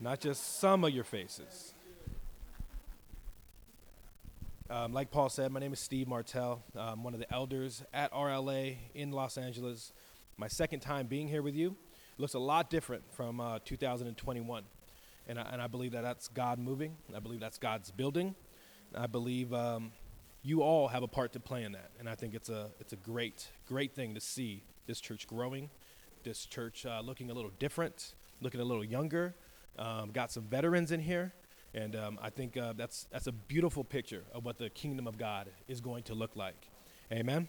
not just some of your faces. Um, like Paul said, my name is Steve Martel. I'm one of the elders at RLA in Los Angeles. My second time being here with you. Looks a lot different from uh, 2021. And I, and I believe that that's God moving. I believe that's God's building. I believe um, you all have a part to play in that. And I think it's a, it's a great, great thing to see this church growing, this church uh, looking a little different, looking a little younger. Um, got some veterans in here. And um, I think uh, that's, that's a beautiful picture of what the kingdom of God is going to look like. Amen.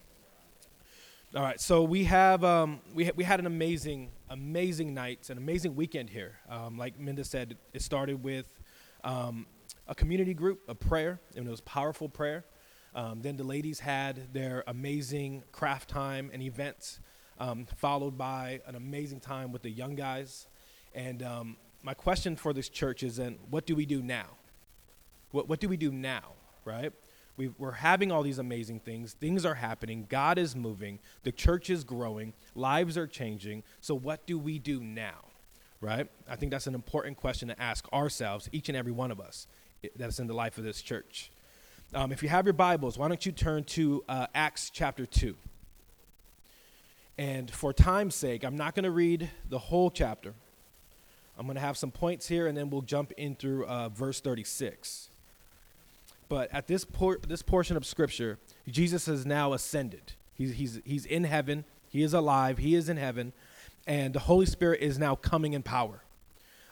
All right, so we have um, we, ha- we had an amazing, amazing night, an amazing weekend here. Um, like Minda said, it started with um, a community group, a prayer, and it was powerful prayer. Um, then the ladies had their amazing craft time and events, followed by an amazing time with the young guys. And um, my question for this church is then, what do we do now? What, what do we do now, right? we are having all these amazing things. Things are happening. God is moving. The church is growing. Lives are changing. So, what do we do now? Right? I think that's an important question to ask ourselves, each and every one of us that's in the life of this church. Um, if you have your Bibles, why don't you turn to uh, Acts chapter 2? And for time's sake, I'm not going to read the whole chapter. I'm going to have some points here, and then we'll jump in through uh, verse 36. But at this, por- this portion of Scripture, Jesus has now ascended. He's, he's, he's in heaven, he is alive, he is in heaven, and the Holy Spirit is now coming in power.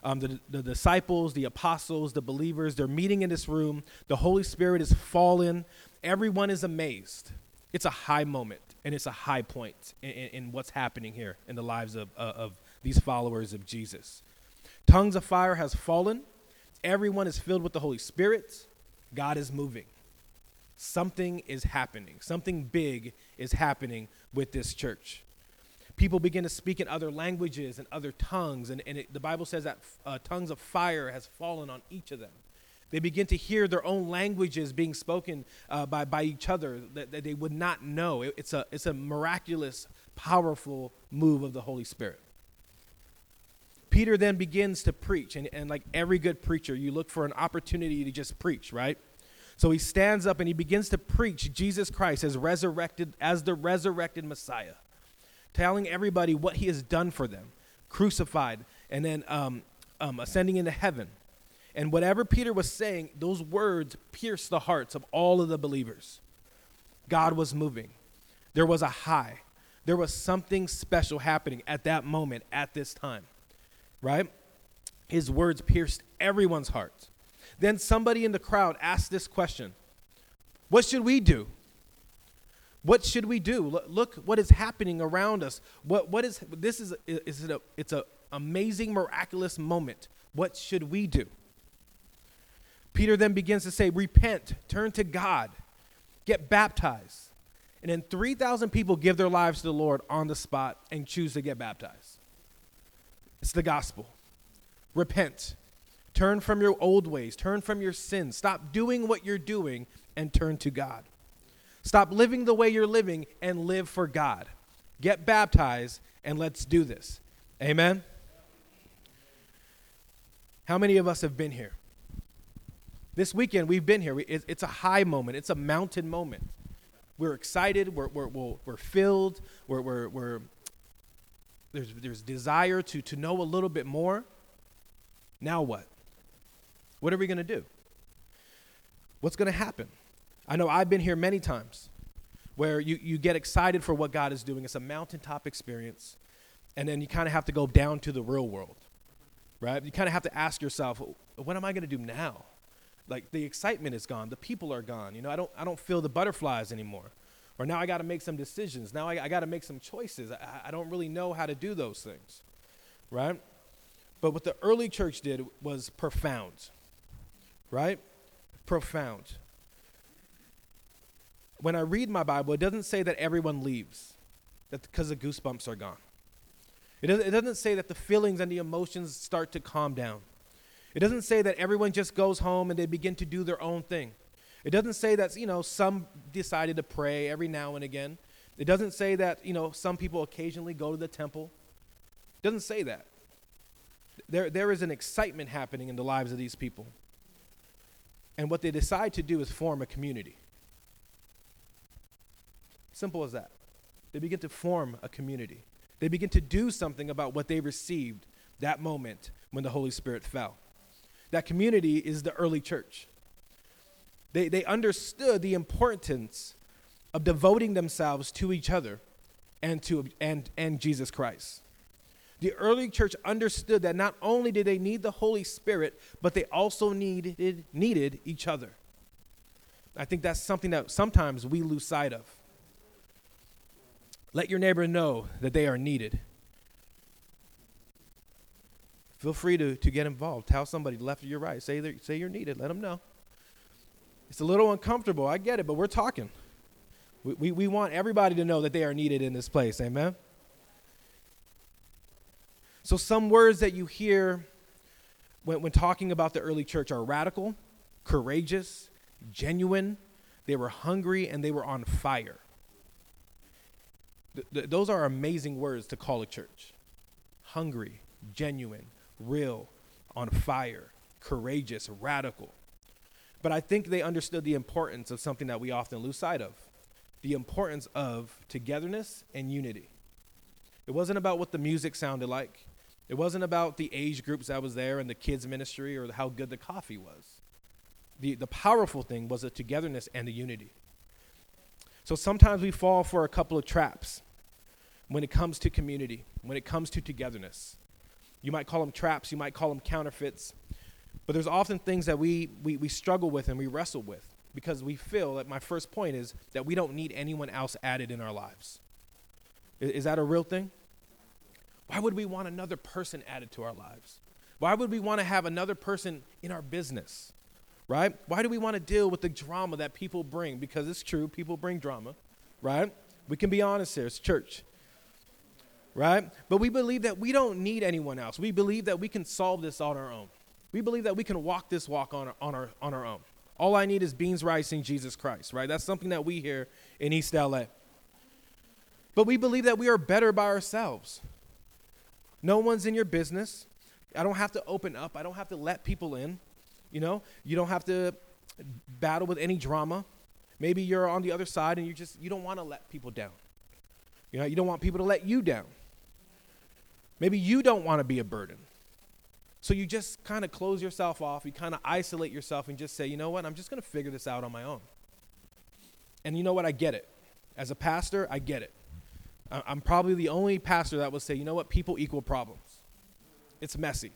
Um, the, the disciples, the apostles, the believers, they're meeting in this room. The Holy Spirit is fallen. Everyone is amazed. It's a high moment, and it's a high point in, in, in what's happening here in the lives of, uh, of these followers of Jesus. Tongues of fire has fallen. Everyone is filled with the Holy Spirit. God is moving. Something is happening. Something big is happening with this church. People begin to speak in other languages and other tongues, and, and it, the Bible says that uh, tongues of fire has fallen on each of them. They begin to hear their own languages being spoken uh, by, by each other that, that they would not know. It, it's, a, it's a miraculous, powerful move of the Holy Spirit. Peter then begins to preach, and, and like every good preacher, you look for an opportunity to just preach, right? So he stands up and he begins to preach Jesus Christ as resurrected, as the resurrected Messiah, telling everybody what he has done for them, crucified, and then um, um, ascending into heaven. And whatever Peter was saying, those words pierced the hearts of all of the believers. God was moving. There was a high. There was something special happening at that moment, at this time right? His words pierced everyone's heart. Then somebody in the crowd asked this question What should we do? What should we do? Look what is happening around us. What, what is this is, is it a, it's an amazing, miraculous moment. What should we do? Peter then begins to say, Repent, turn to God, get baptized. And then 3,000 people give their lives to the Lord on the spot and choose to get baptized. It's the gospel. Repent. Turn from your old ways. Turn from your sins. Stop doing what you're doing and turn to God. Stop living the way you're living and live for God. Get baptized and let's do this. Amen. How many of us have been here? This weekend we've been here. It's a high moment, it's a mountain moment. We're excited, we're, we're, we're filled, we're, we're, we're there's, there's desire to, to know a little bit more. Now what? What are we going to do? What's going to happen? I know I've been here many times where you, you get excited for what God is doing. It's a mountaintop experience. And then you kind of have to go down to the real world, right? You kind of have to ask yourself, what am I going to do now? Like the excitement is gone, the people are gone. You know, I don't, I don't feel the butterflies anymore. Or now I got to make some decisions. Now I, I got to make some choices. I, I don't really know how to do those things, right? But what the early church did was profound, right? Profound. When I read my Bible, it doesn't say that everyone leaves, because the goosebumps are gone. It doesn't, it doesn't say that the feelings and the emotions start to calm down. It doesn't say that everyone just goes home and they begin to do their own thing. It doesn't say that, you know, some decided to pray every now and again. It doesn't say that, you know, some people occasionally go to the temple. It doesn't say that. There, there is an excitement happening in the lives of these people. And what they decide to do is form a community. Simple as that. They begin to form a community. They begin to do something about what they received that moment when the Holy Spirit fell. That community is the early church. They, they understood the importance of devoting themselves to each other and to and, and Jesus Christ. The early church understood that not only did they need the Holy Spirit, but they also needed, needed each other. I think that's something that sometimes we lose sight of. Let your neighbor know that they are needed. Feel free to, to get involved. Tell somebody left or your right. Say, say you're needed. Let them know. It's a little uncomfortable. I get it, but we're talking. We, we, we want everybody to know that they are needed in this place. Amen? So, some words that you hear when, when talking about the early church are radical, courageous, genuine. They were hungry and they were on fire. Th- th- those are amazing words to call a church hungry, genuine, real, on fire, courageous, radical. But I think they understood the importance of something that we often lose sight of the importance of togetherness and unity. It wasn't about what the music sounded like, it wasn't about the age groups that was there and the kids' ministry or how good the coffee was. The, the powerful thing was the togetherness and the unity. So sometimes we fall for a couple of traps when it comes to community, when it comes to togetherness. You might call them traps, you might call them counterfeits, but there's often things that we, we, we struggle with and we wrestle with because we feel that my first point is that we don't need anyone else added in our lives. Is, is that a real thing? Why would we want another person added to our lives? Why would we want to have another person in our business? Right? Why do we want to deal with the drama that people bring? Because it's true, people bring drama, right? We can be honest here, it's church. Right? But we believe that we don't need anyone else. We believe that we can solve this on our own. We believe that we can walk this walk on our, on our, on our own. All I need is beans, rice, and Jesus Christ, right? That's something that we hear in East LA. But we believe that we are better by ourselves. No one's in your business. I don't have to open up. I don't have to let people in. You know, you don't have to battle with any drama. Maybe you're on the other side and you just you don't want to let people down. You know, you don't want people to let you down. Maybe you don't want to be a burden. So you just kind of close yourself off, you kind of isolate yourself and just say, you know what, I'm just going to figure this out on my own. And you know what, I get it. As a pastor, I get it. I'm probably the only pastor that will say, you know what, people equal problems. It's messy.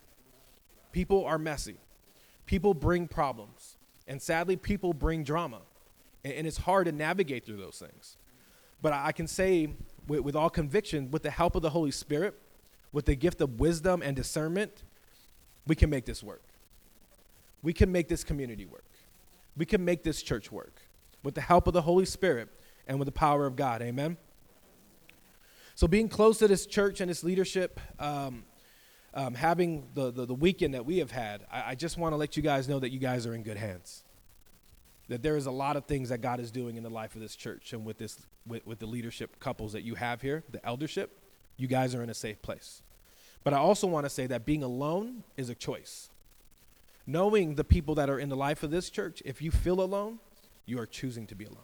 People are messy. People bring problems. And sadly, people bring drama. And it's hard to navigate through those things. But I can say with, with all conviction, with the help of the Holy Spirit, with the gift of wisdom and discernment, we can make this work. We can make this community work. We can make this church work with the help of the Holy Spirit and with the power of God. Amen. So, being close to this church and its leadership, um, um, having the, the, the, weekend that we have had, I, I just want to let you guys know that you guys are in good hands. That there is a lot of things that God is doing in the life of this church and with, this, with, with the leadership couples that you have here, the eldership, you guys are in a safe place. But I also want to say that being alone is a choice. Knowing the people that are in the life of this church, if you feel alone, you are choosing to be alone.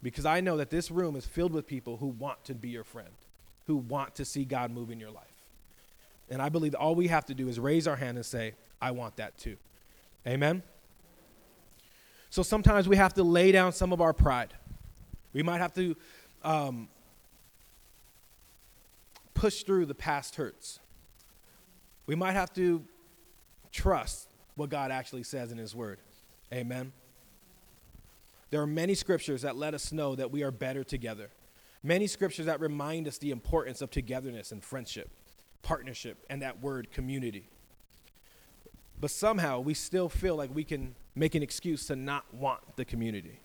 Because I know that this room is filled with people who want to be your friend, who want to see God move in your life. And I believe all we have to do is raise our hand and say, I want that too. Amen? So sometimes we have to lay down some of our pride. We might have to um, push through the past hurts. We might have to trust what God actually says in His Word. Amen. There are many scriptures that let us know that we are better together. Many scriptures that remind us the importance of togetherness and friendship, partnership, and that word community. But somehow we still feel like we can make an excuse to not want the community.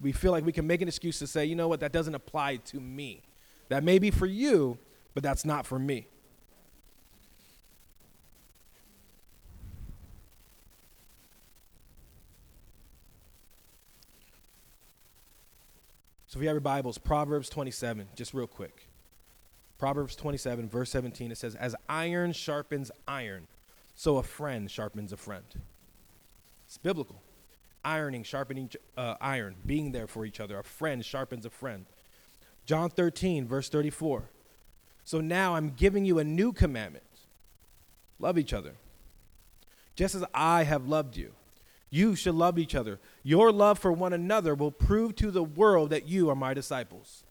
We feel like we can make an excuse to say, you know what, that doesn't apply to me. That may be for you, but that's not for me. So if you have your Bibles, Proverbs 27, just real quick. Proverbs 27, verse 17, it says, As iron sharpens iron, so a friend sharpens a friend. It's biblical. Ironing, sharpening uh, iron, being there for each other. A friend sharpens a friend. John 13, verse 34. So now I'm giving you a new commandment love each other. Just as I have loved you, you should love each other. Your love for one another will prove to the world that you are my disciples.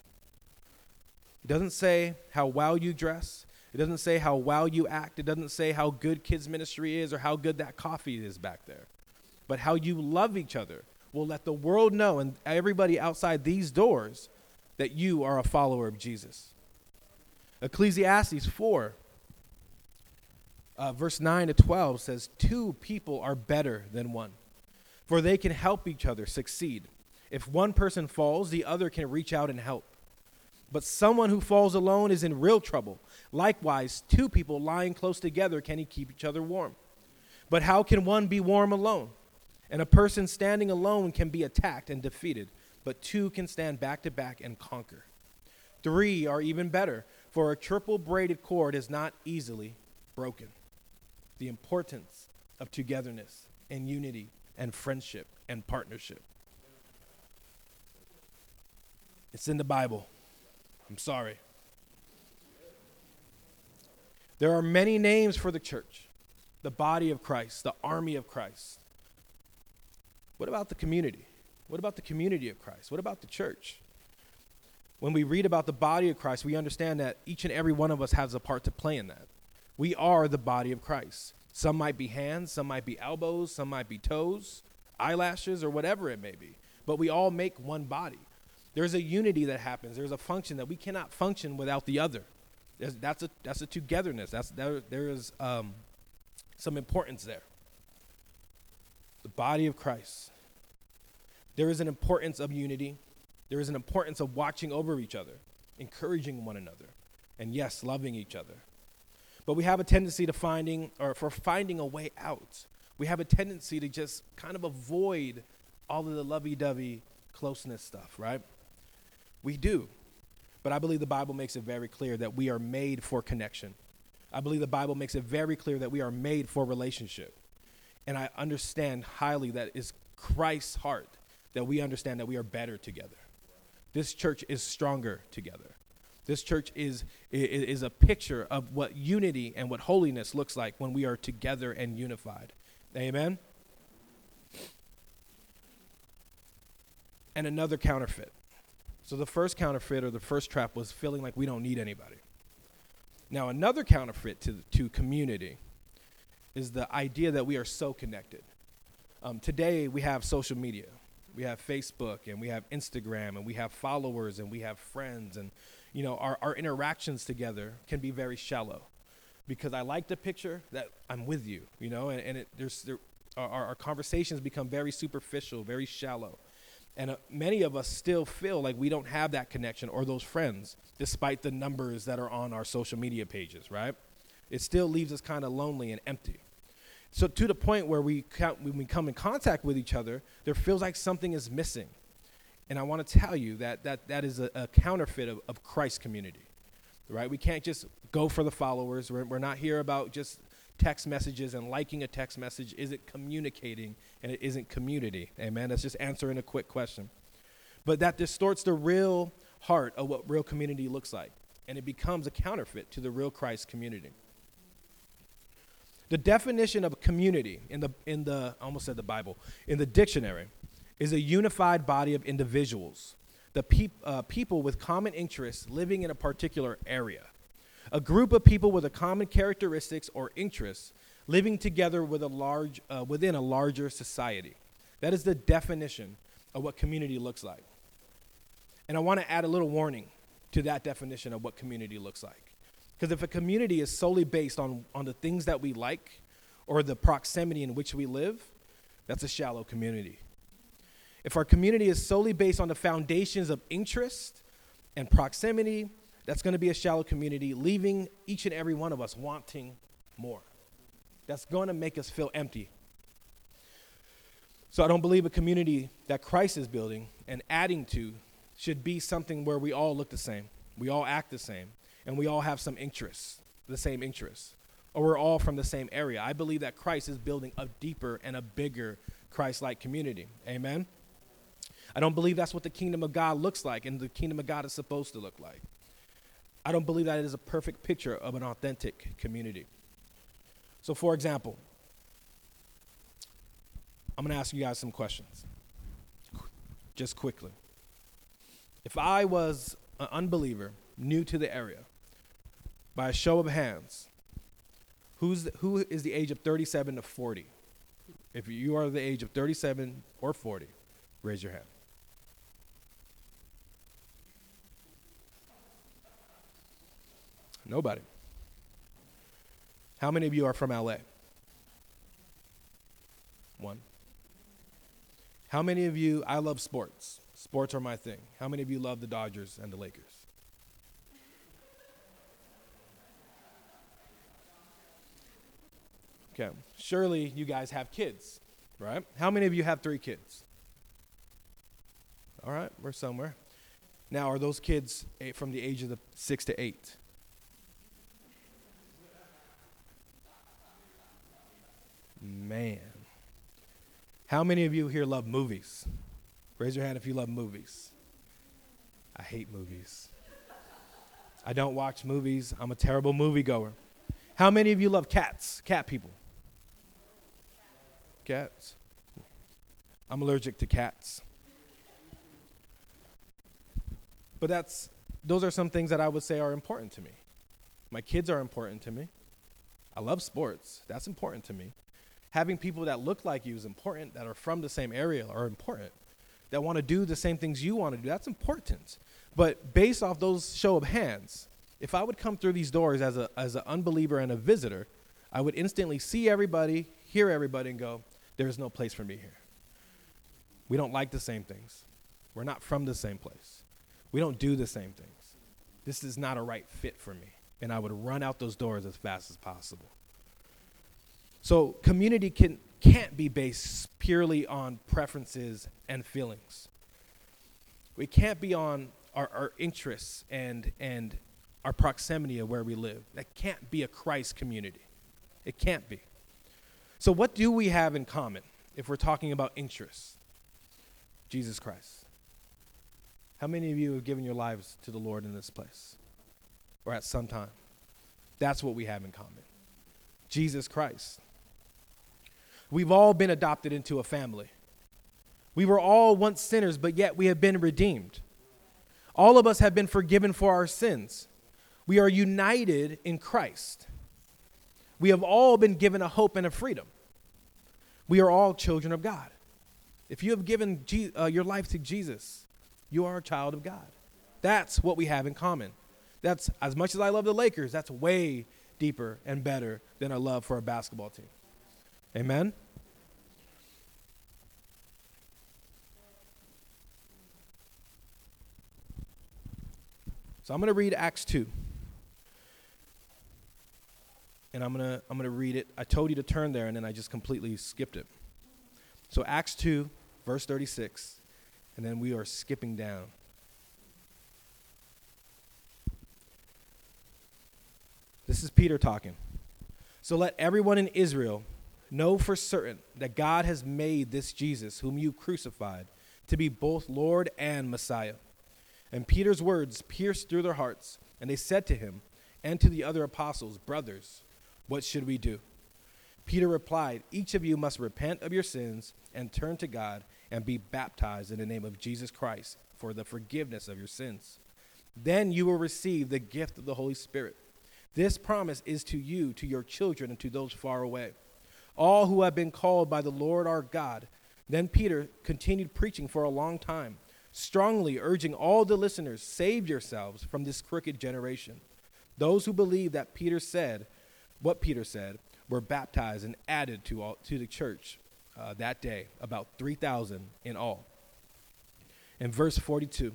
It doesn't say how well you dress. It doesn't say how well you act. It doesn't say how good kids' ministry is or how good that coffee is back there. But how you love each other will let the world know and everybody outside these doors that you are a follower of Jesus. Ecclesiastes 4, uh, verse 9 to 12 says, Two people are better than one, for they can help each other succeed. If one person falls, the other can reach out and help. But someone who falls alone is in real trouble. Likewise, two people lying close together can keep each other warm. But how can one be warm alone? And a person standing alone can be attacked and defeated, but two can stand back to back and conquer. Three are even better, for a triple braided cord is not easily broken. The importance of togetherness and unity and friendship and partnership. It's in the Bible. I'm sorry. There are many names for the church the body of Christ, the army of Christ. What about the community? What about the community of Christ? What about the church? When we read about the body of Christ, we understand that each and every one of us has a part to play in that. We are the body of Christ. Some might be hands, some might be elbows, some might be toes, eyelashes, or whatever it may be. But we all make one body. There's a unity that happens. There's a function that we cannot function without the other. There's, that's a that's a togetherness. That's there. There is um, some importance there. The body of Christ. There is an importance of unity. There is an importance of watching over each other, encouraging one another, and yes, loving each other. But we have a tendency to finding or for finding a way out. We have a tendency to just kind of avoid all of the lovey-dovey closeness stuff, right? We do. But I believe the Bible makes it very clear that we are made for connection. I believe the Bible makes it very clear that we are made for relationship. And I understand highly that it's Christ's heart that we understand that we are better together. This church is stronger together. This church is, is, a picture of what unity and what holiness looks like when we are together and unified. Amen? And another counterfeit so the first counterfeit or the first trap was feeling like we don't need anybody. Now, another counterfeit to, to community is the idea that we are so connected. Um, today, we have social media. We have Facebook and we have Instagram and we have followers and we have friends. And, you know, our, our interactions together can be very shallow because I like the picture that I'm with you, you know, and, and it, there's, there, our, our conversations become very superficial, very shallow. And uh, many of us still feel like we don't have that connection or those friends, despite the numbers that are on our social media pages, right? It still leaves us kind of lonely and empty. So, to the point where we, when we come in contact with each other, there feels like something is missing. And I want to tell you that that, that is a, a counterfeit of, of Christ's community, right? We can't just go for the followers. We're, we're not here about just text messages and liking a text message isn't communicating and it isn't community. Amen. That's just answering a quick question. But that distorts the real heart of what real community looks like. And it becomes a counterfeit to the real Christ community. The definition of community in the in the I almost said the Bible in the dictionary is a unified body of individuals, the peop, uh, people with common interests living in a particular area a group of people with a common characteristics or interests living together with a large, uh, within a larger society. That is the definition of what community looks like. And I want to add a little warning to that definition of what community looks like. Because if a community is solely based on, on the things that we like or the proximity in which we live, that's a shallow community. If our community is solely based on the foundations of interest and proximity that's going to be a shallow community, leaving each and every one of us wanting more. That's going to make us feel empty. So I don't believe a community that Christ is building and adding to should be something where we all look the same, we all act the same, and we all have some interests, the same interests, or we're all from the same area. I believe that Christ is building a deeper and a bigger Christ like community. Amen? I don't believe that's what the kingdom of God looks like and the kingdom of God is supposed to look like. I don't believe that it is a perfect picture of an authentic community. So, for example, I'm going to ask you guys some questions just quickly. If I was an unbeliever, new to the area, by a show of hands, who's the, who is the age of 37 to 40? If you are the age of 37 or 40, raise your hand. Nobody. How many of you are from LA? One. How many of you, I love sports. Sports are my thing. How many of you love the Dodgers and the Lakers? Okay. Surely you guys have kids, right? How many of you have three kids? All right, we're somewhere. Now, are those kids from the age of the six to eight? Man. How many of you here love movies? Raise your hand if you love movies. I hate movies. I don't watch movies. I'm a terrible moviegoer. How many of you love cats? Cat people? Cats? I'm allergic to cats. But that's those are some things that I would say are important to me. My kids are important to me. I love sports. That's important to me having people that look like you is important, that are from the same area are important, that want to do the same things you want to do. That's important. But based off those show of hands, if I would come through these doors as a as an unbeliever and a visitor, I would instantly see everybody, hear everybody, and go, "There is no place for me here." We don't like the same things. We're not from the same place. We don't do the same things. This is not a right fit for me. And I would run out those doors as fast as possible. So community can, can't be based purely on preferences and feelings. We can't be on our, our interests and, and our proximity of where we live. That can't be a Christ community. It can't be. So, what do we have in common if we're talking about interests? Jesus Christ. How many of you have given your lives to the Lord in this place or at some time? That's what we have in common. Jesus Christ. We've all been adopted into a family. We were all once sinners, but yet we have been redeemed. All of us have been forgiven for our sins. We are united in Christ. We have all been given a hope and a freedom. We are all children of God. If you have given Je- uh, your life to Jesus, you are a child of God. That's what we have in common. That's as much as I love the Lakers, that's way deeper and better than our love for a basketball team. Amen? So I'm going to read Acts 2. And I'm to I'm to read it. I told you to turn there and then I just completely skipped it. So Acts 2 verse 36 and then we are skipping down. This is Peter talking. So let everyone in Israel know for certain that God has made this Jesus, whom you crucified, to be both Lord and Messiah. And Peter's words pierced through their hearts, and they said to him and to the other apostles, Brothers, what should we do? Peter replied, Each of you must repent of your sins and turn to God and be baptized in the name of Jesus Christ for the forgiveness of your sins. Then you will receive the gift of the Holy Spirit. This promise is to you, to your children, and to those far away, all who have been called by the Lord our God. Then Peter continued preaching for a long time strongly urging all the listeners save yourselves from this crooked generation. Those who believed that Peter said, what Peter said, were baptized and added to, all, to the church uh, that day, about 3,000 in all. In verse 42,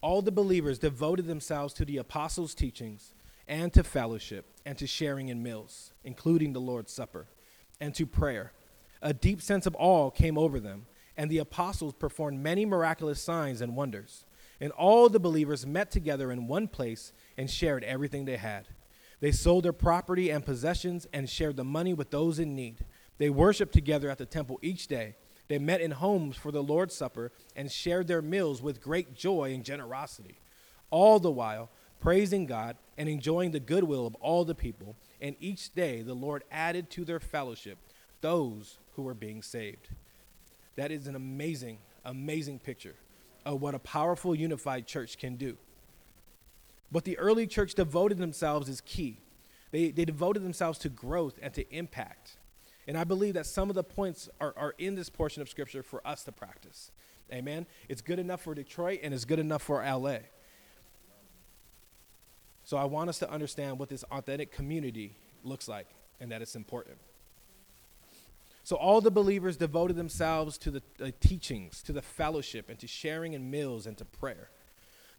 all the believers devoted themselves to the apostles' teachings and to fellowship and to sharing in meals, including the Lord's Supper, and to prayer. A deep sense of awe came over them and the apostles performed many miraculous signs and wonders. And all the believers met together in one place and shared everything they had. They sold their property and possessions and shared the money with those in need. They worshiped together at the temple each day. They met in homes for the Lord's Supper and shared their meals with great joy and generosity, all the while praising God and enjoying the goodwill of all the people. And each day the Lord added to their fellowship those who were being saved. That is an amazing, amazing picture of what a powerful, unified church can do. What the early church devoted themselves is key. They, they devoted themselves to growth and to impact. And I believe that some of the points are, are in this portion of Scripture for us to practice. Amen. It's good enough for Detroit and it's good enough for LA. So I want us to understand what this authentic community looks like and that it's important. So all the believers devoted themselves to the uh, teachings, to the fellowship, and to sharing in meals and to prayer.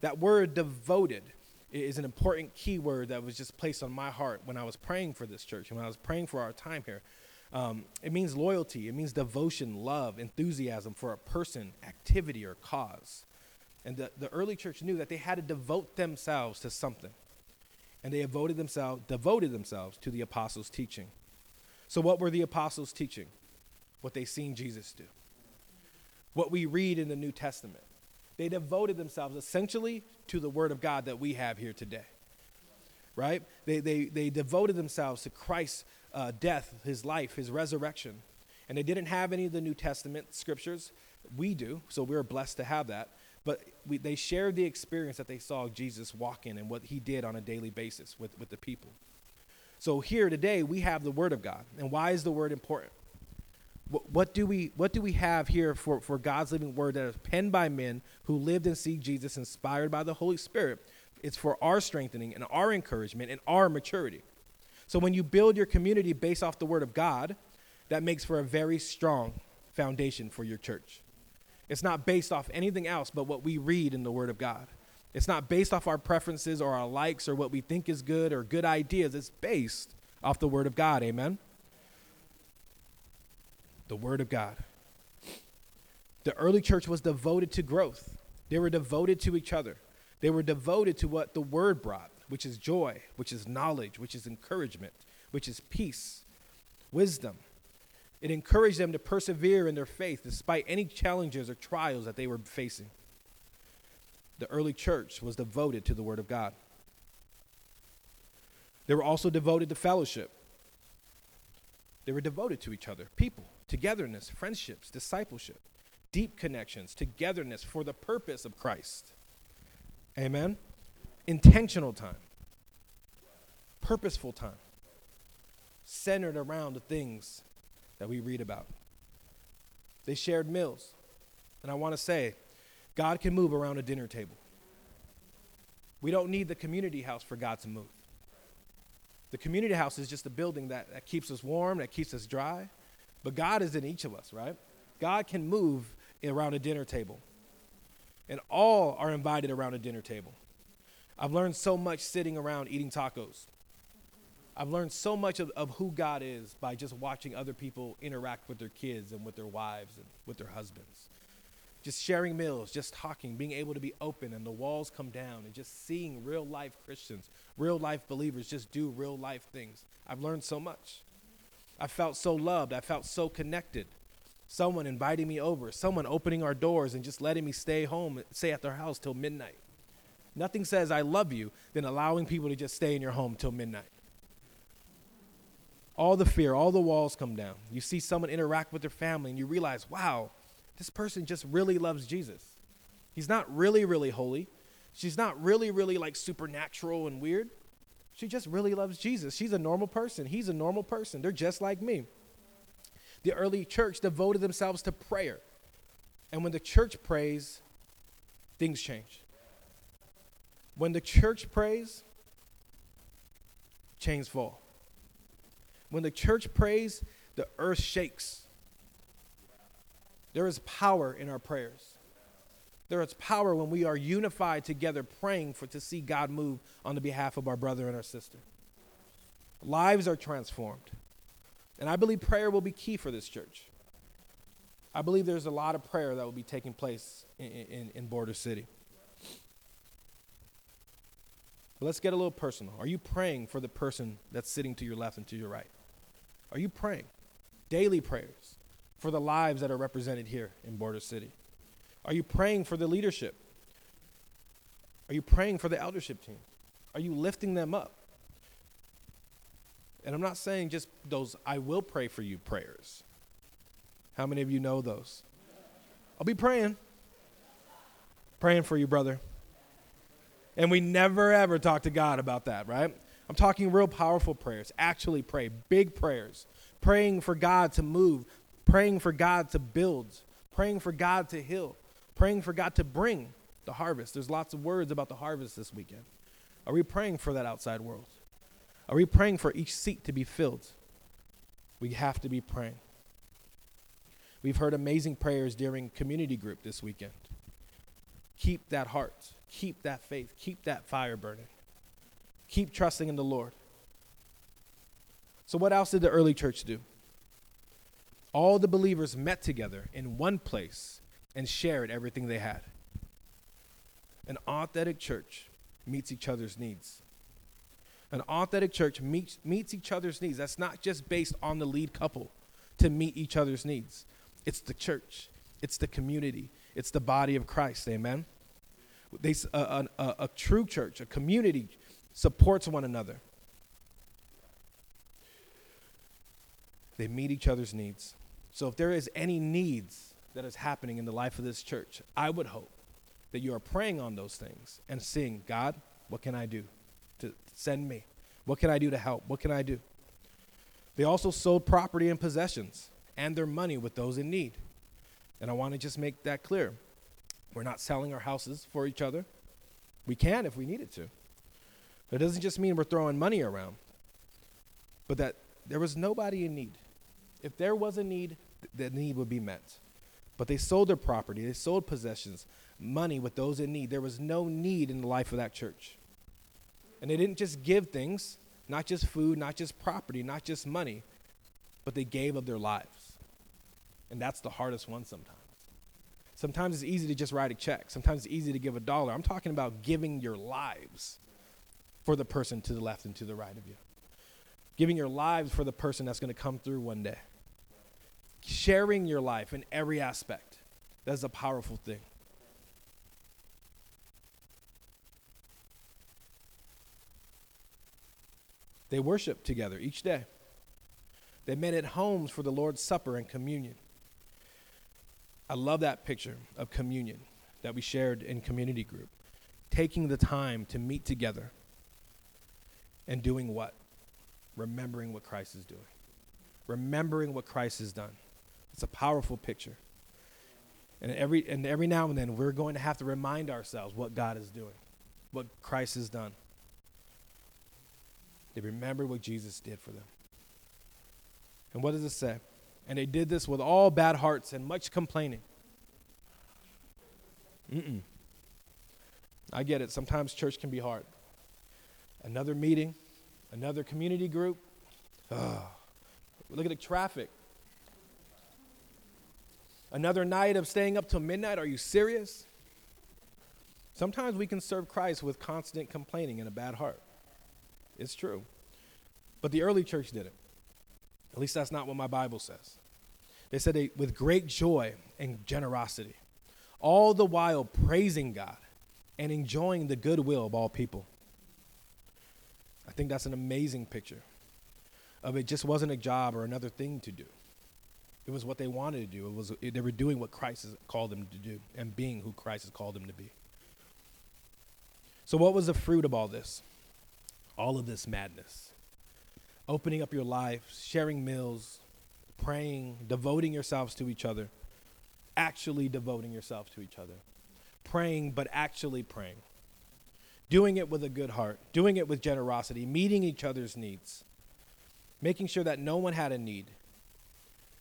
That word devoted is an important key word that was just placed on my heart when I was praying for this church and when I was praying for our time here. Um, it means loyalty, it means devotion, love, enthusiasm for a person, activity, or cause. And the, the early church knew that they had to devote themselves to something. And they devoted themselves, devoted themselves to the apostles' teaching. So, what were the apostles teaching? What they seen Jesus do. What we read in the New Testament. They devoted themselves essentially to the Word of God that we have here today. Right? They, they, they devoted themselves to Christ's uh, death, his life, his resurrection. And they didn't have any of the New Testament scriptures. We do, so we're blessed to have that. But we, they shared the experience that they saw Jesus walk in and what he did on a daily basis with, with the people. So here today we have the Word of God. And why is the Word important? What, do we what do we have here for, for God's living Word that is penned by men who lived and see Jesus, inspired by the Holy Spirit? It's for our strengthening and our encouragement and our maturity. So when you build your community based off the Word of God, that makes for a very strong foundation for your church. It's not based off anything else but what we read in the Word of God. It's not based off our preferences or our likes or what we think is good or good ideas. It's based off the Word of God. Amen? The Word of God. The early church was devoted to growth, they were devoted to each other, they were devoted to what the Word brought, which is joy, which is knowledge, which is encouragement, which is peace, wisdom. It encouraged them to persevere in their faith despite any challenges or trials that they were facing the early church was devoted to the Word of God. They were also devoted to fellowship. They were devoted to each other, people, togetherness, friendships, discipleship, deep connections, togetherness for the purpose of Christ. Amen? Intentional time, purposeful time, centered around the things that we read about. They shared meals. And I want to say, God can move around a dinner table. We don't need the community house for God to move. The community house is just a building that, that keeps us warm, that keeps us dry. But God is in each of us, right? God can move around a dinner table. And all are invited around a dinner table. I've learned so much sitting around eating tacos. I've learned so much of, of who God is by just watching other people interact with their kids and with their wives and with their husbands just sharing meals, just talking, being able to be open, and the walls come down, and just seeing real life Christians, real life believers just do real life things. I've learned so much. I felt so loved. I felt so connected. Someone inviting me over, someone opening our doors and just letting me stay home, stay at their house till midnight. Nothing says I love you than allowing people to just stay in your home till midnight. All the fear, all the walls come down. You see someone interact with their family and you realize, wow, this person just really loves Jesus. He's not really, really holy. She's not really, really like supernatural and weird. She just really loves Jesus. She's a normal person. He's a normal person. They're just like me. The early church devoted themselves to prayer. And when the church prays, things change. When the church prays, chains fall. When the church prays, the earth shakes. There is power in our prayers. There is power when we are unified together praying for to see God move on the behalf of our brother and our sister. Lives are transformed. And I believe prayer will be key for this church. I believe there's a lot of prayer that will be taking place in, in, in Border City. But let's get a little personal. Are you praying for the person that's sitting to your left and to your right? Are you praying? Daily prayers for the lives that are represented here in Border City. Are you praying for the leadership? Are you praying for the eldership team? Are you lifting them up? And I'm not saying just those I will pray for you prayers. How many of you know those? I'll be praying. Praying for you, brother. And we never ever talk to God about that, right? I'm talking real powerful prayers. Actually, pray. Big prayers. Praying for God to move. Praying for God to build. Praying for God to heal. Praying for God to bring the harvest. There's lots of words about the harvest this weekend. Are we praying for that outside world? Are we praying for each seat to be filled? We have to be praying. We've heard amazing prayers during community group this weekend. Keep that heart, keep that faith, keep that fire burning. Keep trusting in the Lord. So, what else did the early church do? All the believers met together in one place and shared everything they had. An authentic church meets each other's needs. An authentic church meets, meets each other's needs. That's not just based on the lead couple to meet each other's needs, it's the church, it's the community, it's the body of Christ. Amen? They, a, a, a true church, a community, supports one another. They meet each other's needs. So if there is any needs that is happening in the life of this church, I would hope that you are praying on those things and seeing, God, what can I do to send me? What can I do to help? What can I do? They also sold property and possessions and their money with those in need. And I want to just make that clear. We're not selling our houses for each other. We can if we needed to. But it doesn't just mean we're throwing money around, but that there was nobody in need. If there was a need, the need would be met. But they sold their property, they sold possessions, money with those in need. There was no need in the life of that church. And they didn't just give things, not just food, not just property, not just money, but they gave of their lives. And that's the hardest one sometimes. Sometimes it's easy to just write a check. Sometimes it's easy to give a dollar. I'm talking about giving your lives for the person to the left and to the right of you. Giving your lives for the person that's going to come through one day. Sharing your life in every aspect. That's a powerful thing. They worship together each day. They met at homes for the Lord's Supper and communion. I love that picture of communion that we shared in community group. Taking the time to meet together and doing what? Remembering what Christ is doing. Remembering what Christ has done. It's a powerful picture. And every, and every now and then, we're going to have to remind ourselves what God is doing, what Christ has done. They remembered what Jesus did for them. And what does it say? And they did this with all bad hearts and much complaining. Mm-mm. I get it. Sometimes church can be hard. Another meeting, another community group. Oh, look at the traffic. Another night of staying up till midnight. Are you serious? Sometimes we can serve Christ with constant complaining and a bad heart. It's true. But the early church didn't. At least that's not what my Bible says. They said they, with great joy and generosity, all the while praising God and enjoying the goodwill of all people. I think that's an amazing picture of it just wasn't a job or another thing to do. It was what they wanted to do. It was they were doing what Christ has called them to do and being who Christ has called them to be. So what was the fruit of all this? All of this madness opening up your life, sharing meals, praying, devoting yourselves to each other, actually devoting yourself to each other, praying, but actually praying, doing it with a good heart, doing it with generosity, meeting each other's needs, making sure that no one had a need,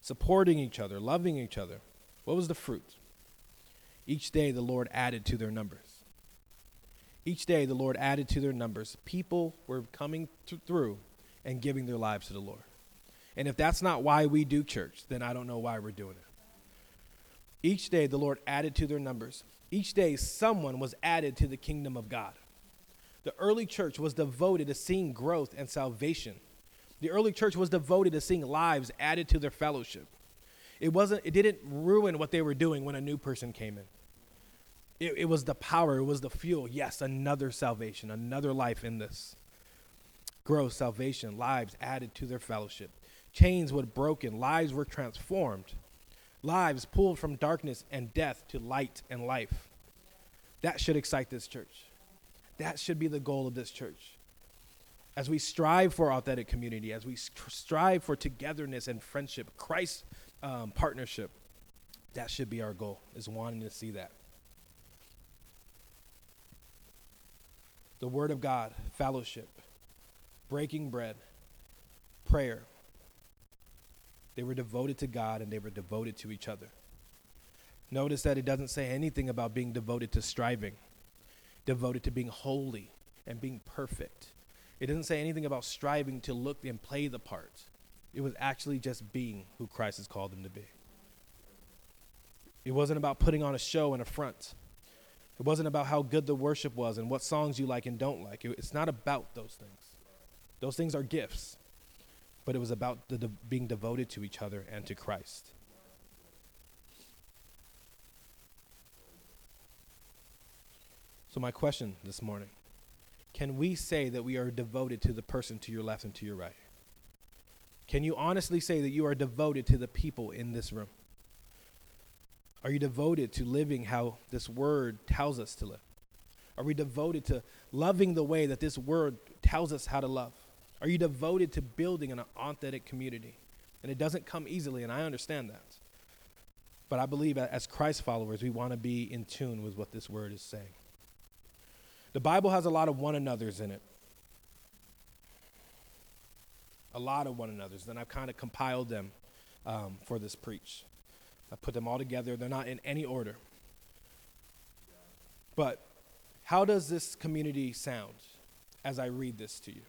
supporting each other, loving each other. What was the fruit? Each day the Lord added to their numbers. Each day the Lord added to their numbers. People were coming th- through and giving their lives to the Lord. And if that's not why we do church, then I don't know why we're doing it. Each day, the Lord added to their numbers. Each day, someone was added to the kingdom of God. The early church was devoted to seeing growth and salvation. The early church was devoted to seeing lives added to their fellowship. It wasn't it didn't ruin what they were doing when a new person came in. It, it was the power, it was the fuel. Yes, another salvation, another life in this. Growth, salvation, lives added to their fellowship. Chains were broken, lives were transformed. Lives pulled from darkness and death to light and life. That should excite this church. That should be the goal of this church. As we strive for authentic community, as we strive for togetherness and friendship, Christ um, partnership, that should be our goal, is wanting to see that. The Word of God, fellowship, breaking bread, prayer. They were devoted to God and they were devoted to each other. Notice that it doesn't say anything about being devoted to striving, devoted to being holy and being perfect. It doesn't say anything about striving to look and play the part. It was actually just being who Christ has called them to be. It wasn't about putting on a show and a front. It wasn't about how good the worship was and what songs you like and don't like. It, it's not about those things. Those things are gifts. But it was about the de- being devoted to each other and to Christ. So, my question this morning can we say that we are devoted to the person to your left and to your right? Can you honestly say that you are devoted to the people in this room? Are you devoted to living how this word tells us to live? Are we devoted to loving the way that this word tells us how to love? Are you devoted to building an authentic community? And it doesn't come easily, and I understand that. But I believe as Christ followers, we want to be in tune with what this word is saying. The Bible has a lot of one another's in it. A lot of one another's. Then I've kind of compiled them um, for this preach. I put them all together. They're not in any order. But how does this community sound as I read this to you?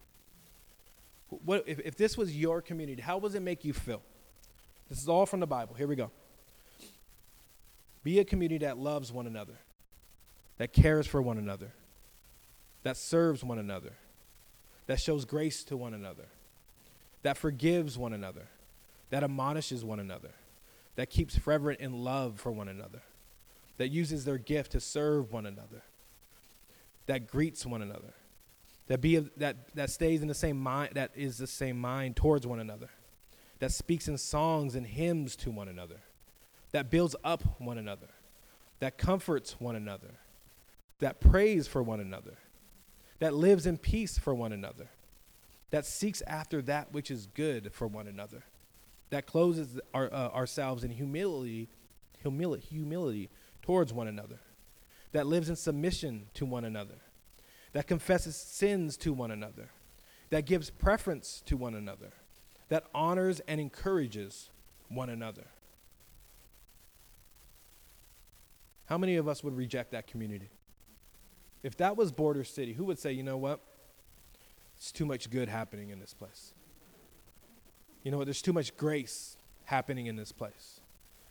What, if, if this was your community, how does it make you feel? This is all from the Bible. Here we go. Be a community that loves one another, that cares for one another, that serves one another, that shows grace to one another, that forgives one another, that admonishes one another that keeps fervent in love for one another, that uses their gift to serve one another, that greets one another, that be that that stays in the same mind that is the same mind towards one another, that speaks in songs and hymns to one another, that builds up one another, that comforts one another, that prays for one another, that lives in peace for one another, that seeks after that which is good for one another that closes our, uh, ourselves in humility, humility, humility towards one another, that lives in submission to one another, that confesses sins to one another, that gives preference to one another, that honors and encourages one another. How many of us would reject that community? If that was Border City, who would say, you know what? It's too much good happening in this place. You know what? There's too much grace happening in this place.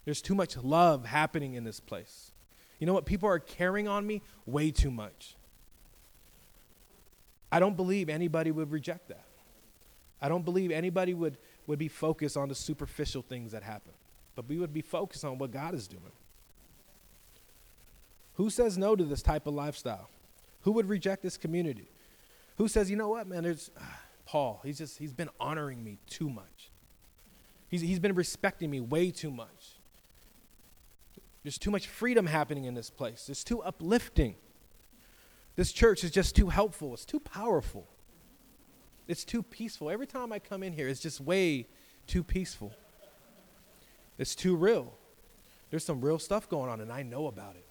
There's too much love happening in this place. You know what? People are caring on me way too much. I don't believe anybody would reject that. I don't believe anybody would, would be focused on the superficial things that happen, but we would be focused on what God is doing. Who says no to this type of lifestyle? Who would reject this community? Who says, you know what, man, there's. Ah, Paul. He's just, he's been honoring me too much. He's, he's been respecting me way too much. There's too much freedom happening in this place. It's too uplifting. This church is just too helpful. It's too powerful. It's too peaceful. Every time I come in here, it's just way too peaceful. It's too real. There's some real stuff going on, and I know about it.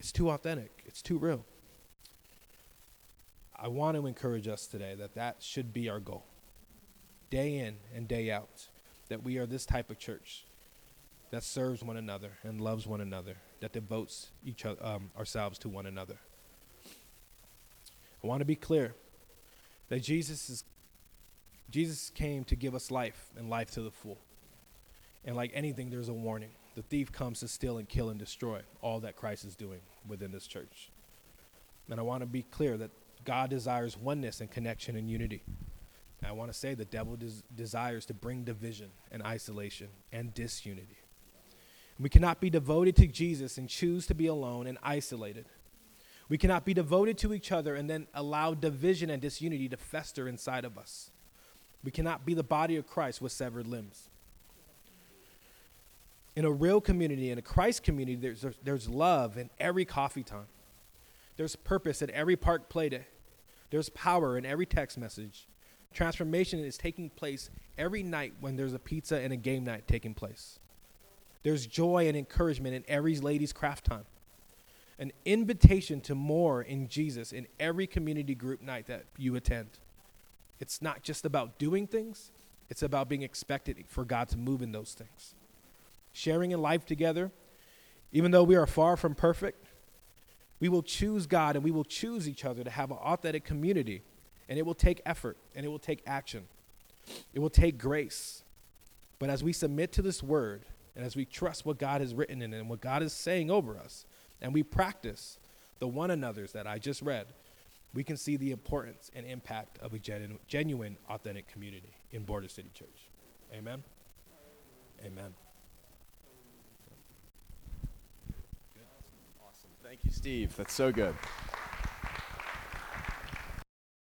It's too authentic. It's too real. I want to encourage us today that that should be our goal, day in and day out, that we are this type of church that serves one another and loves one another, that devotes each other, um, ourselves to one another. I want to be clear that Jesus is Jesus came to give us life and life to the full. And like anything, there's a warning. The thief comes to steal and kill and destroy all that Christ is doing within this church. And I want to be clear that God desires oneness and connection and unity. I want to say the devil des- desires to bring division and isolation and disunity. We cannot be devoted to Jesus and choose to be alone and isolated. We cannot be devoted to each other and then allow division and disunity to fester inside of us. We cannot be the body of Christ with severed limbs. In a real community, in a Christ community, there's, there's love in every coffee time. There's purpose at every park play day. There's power in every text message. Transformation is taking place every night when there's a pizza and a game night taking place. There's joy and encouragement in every ladies' craft time. An invitation to more in Jesus in every community group night that you attend. It's not just about doing things, it's about being expected for God to move in those things. Sharing in life together, even though we are far from perfect, we will choose God and we will choose each other to have an authentic community. And it will take effort and it will take action. It will take grace. But as we submit to this word and as we trust what God has written in it and what God is saying over us, and we practice the one another's that I just read, we can see the importance and impact of a genu- genuine, authentic community in Border City Church. Amen. Amen. Thank you, Steve. That's so good.